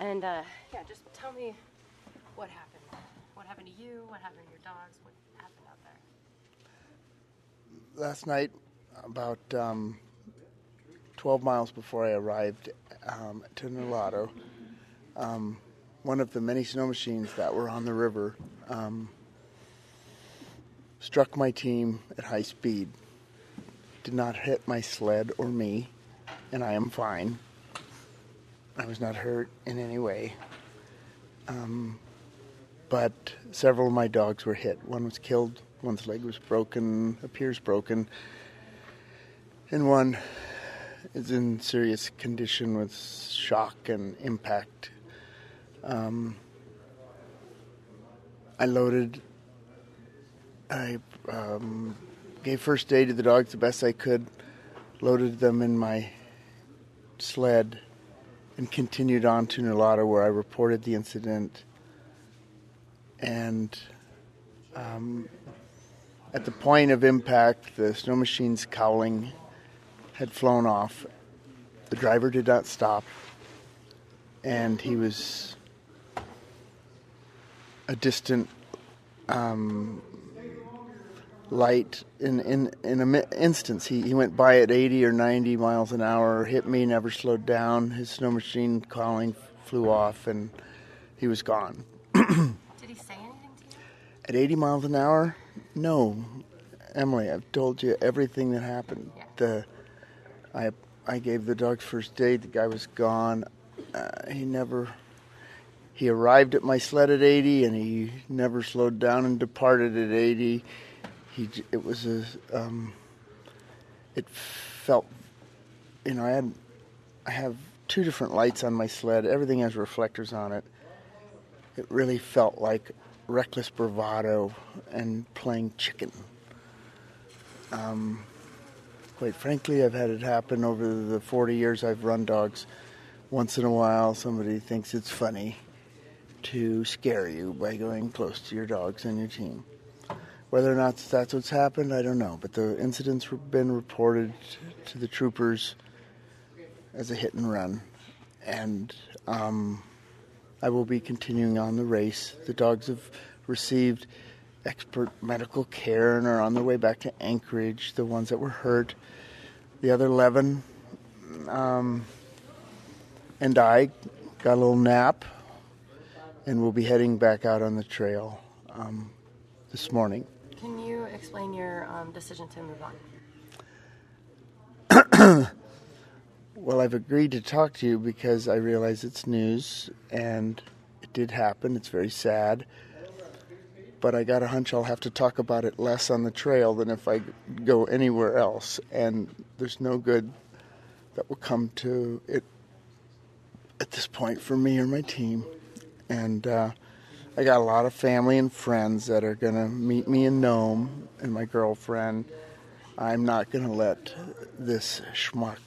And uh, yeah, just tell me what happened. What happened to you? What happened to your dogs? What happened out there? Last night, about um, 12 miles before I arrived um, to Nulato, um, one of the many snow machines that were on the river um, struck my team at high speed. Did not hit my sled or me, and I am fine. I was not hurt in any way. Um, but several of my dogs were hit. One was killed, one's leg was broken, appears broken, and one is in serious condition with shock and impact. Um, I loaded, I um, gave first aid to the dogs the best I could, loaded them in my sled, and continued on to Nulato where I reported the incident. And um, at the point of impact, the snow machine's cowling had flown off. The driver did not stop, and he was a distant um, light in in in an instance. He he went by at 80 or 90 miles an hour, hit me, never slowed down. His snow machine cowling flew off, and he was gone. Did he say anything to you? At 80 miles an hour, no. Emily, I've told you everything that happened. Yeah. The I I gave the dogs first aid. The guy was gone. Uh, he never. He arrived at my sled at 80, and he never slowed down and departed at 80. He it was a um, it felt you know I had I have two different lights on my sled. Everything has reflectors on it. It really felt like reckless bravado and playing chicken. Um, quite frankly, I've had it happen over the 40 years I've run dogs. Once in a while, somebody thinks it's funny to scare you by going close to your dogs and your team. Whether or not that's what's happened, I don't know. But the incident's been reported to the troopers as a hit and run. And um, I will be continuing on the race. The dogs have received expert medical care and are on their way back to Anchorage, the ones that were hurt. The other 11 um, and I got a little nap, and we'll be heading back out on the trail um, this morning. Explain your um, decision to move on? Well, I've agreed to talk to you because I realize it's news and it did happen. It's very sad. But I got a hunch I'll have to talk about it less on the trail than if I go anywhere else. And there's no good that will come to it at this point for me or my team. And uh, I got a lot of family and friends that are going to meet me in Nome and my girlfriend. I'm not going to let this schmuck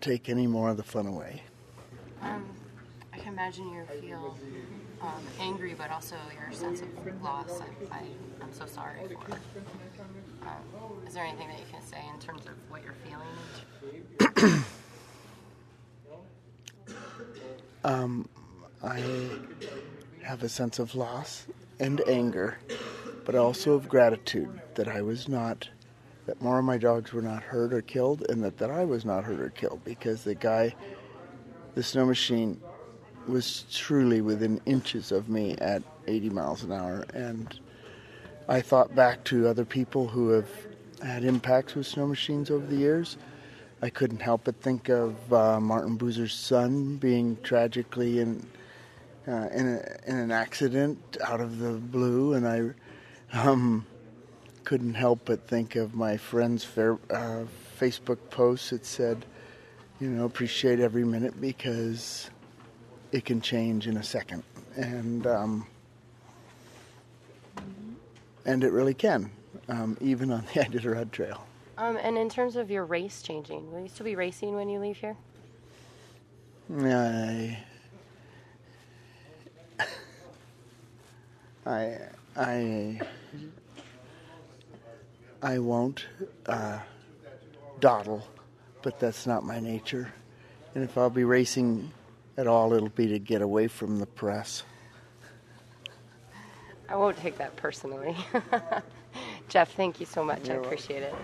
take any more of the fun away. Um, I can imagine you feel um, angry, but also your sense of loss. I, I, I'm so sorry for. Um, is there anything that you can say in terms of what you're feeling? I have a sense of loss and anger, but also of gratitude that I was not, that more of my dogs were not hurt or killed, and that, that I was not hurt or killed because the guy, the snow machine, was truly within inches of me at 80 miles an hour. And I thought back to other people who have had impacts with snow machines over the years. I couldn't help but think of uh, Martin Buser's son being tragically in uh, in, a, in an accident out of the blue, and I um, couldn't help but think of my friend's fair, uh, Facebook post that said, you know, appreciate every minute because it can change in a second, and um, and it really can, um, even on the Iditarod Trail. Um, and in terms of your race changing, will you still be racing when you leave here? I, I, I, I won't uh, dawdle, but that's not my nature. And if I'll be racing at all, it'll be to get away from the press. I won't take that personally. Jeff, thank you so much. You're I appreciate it.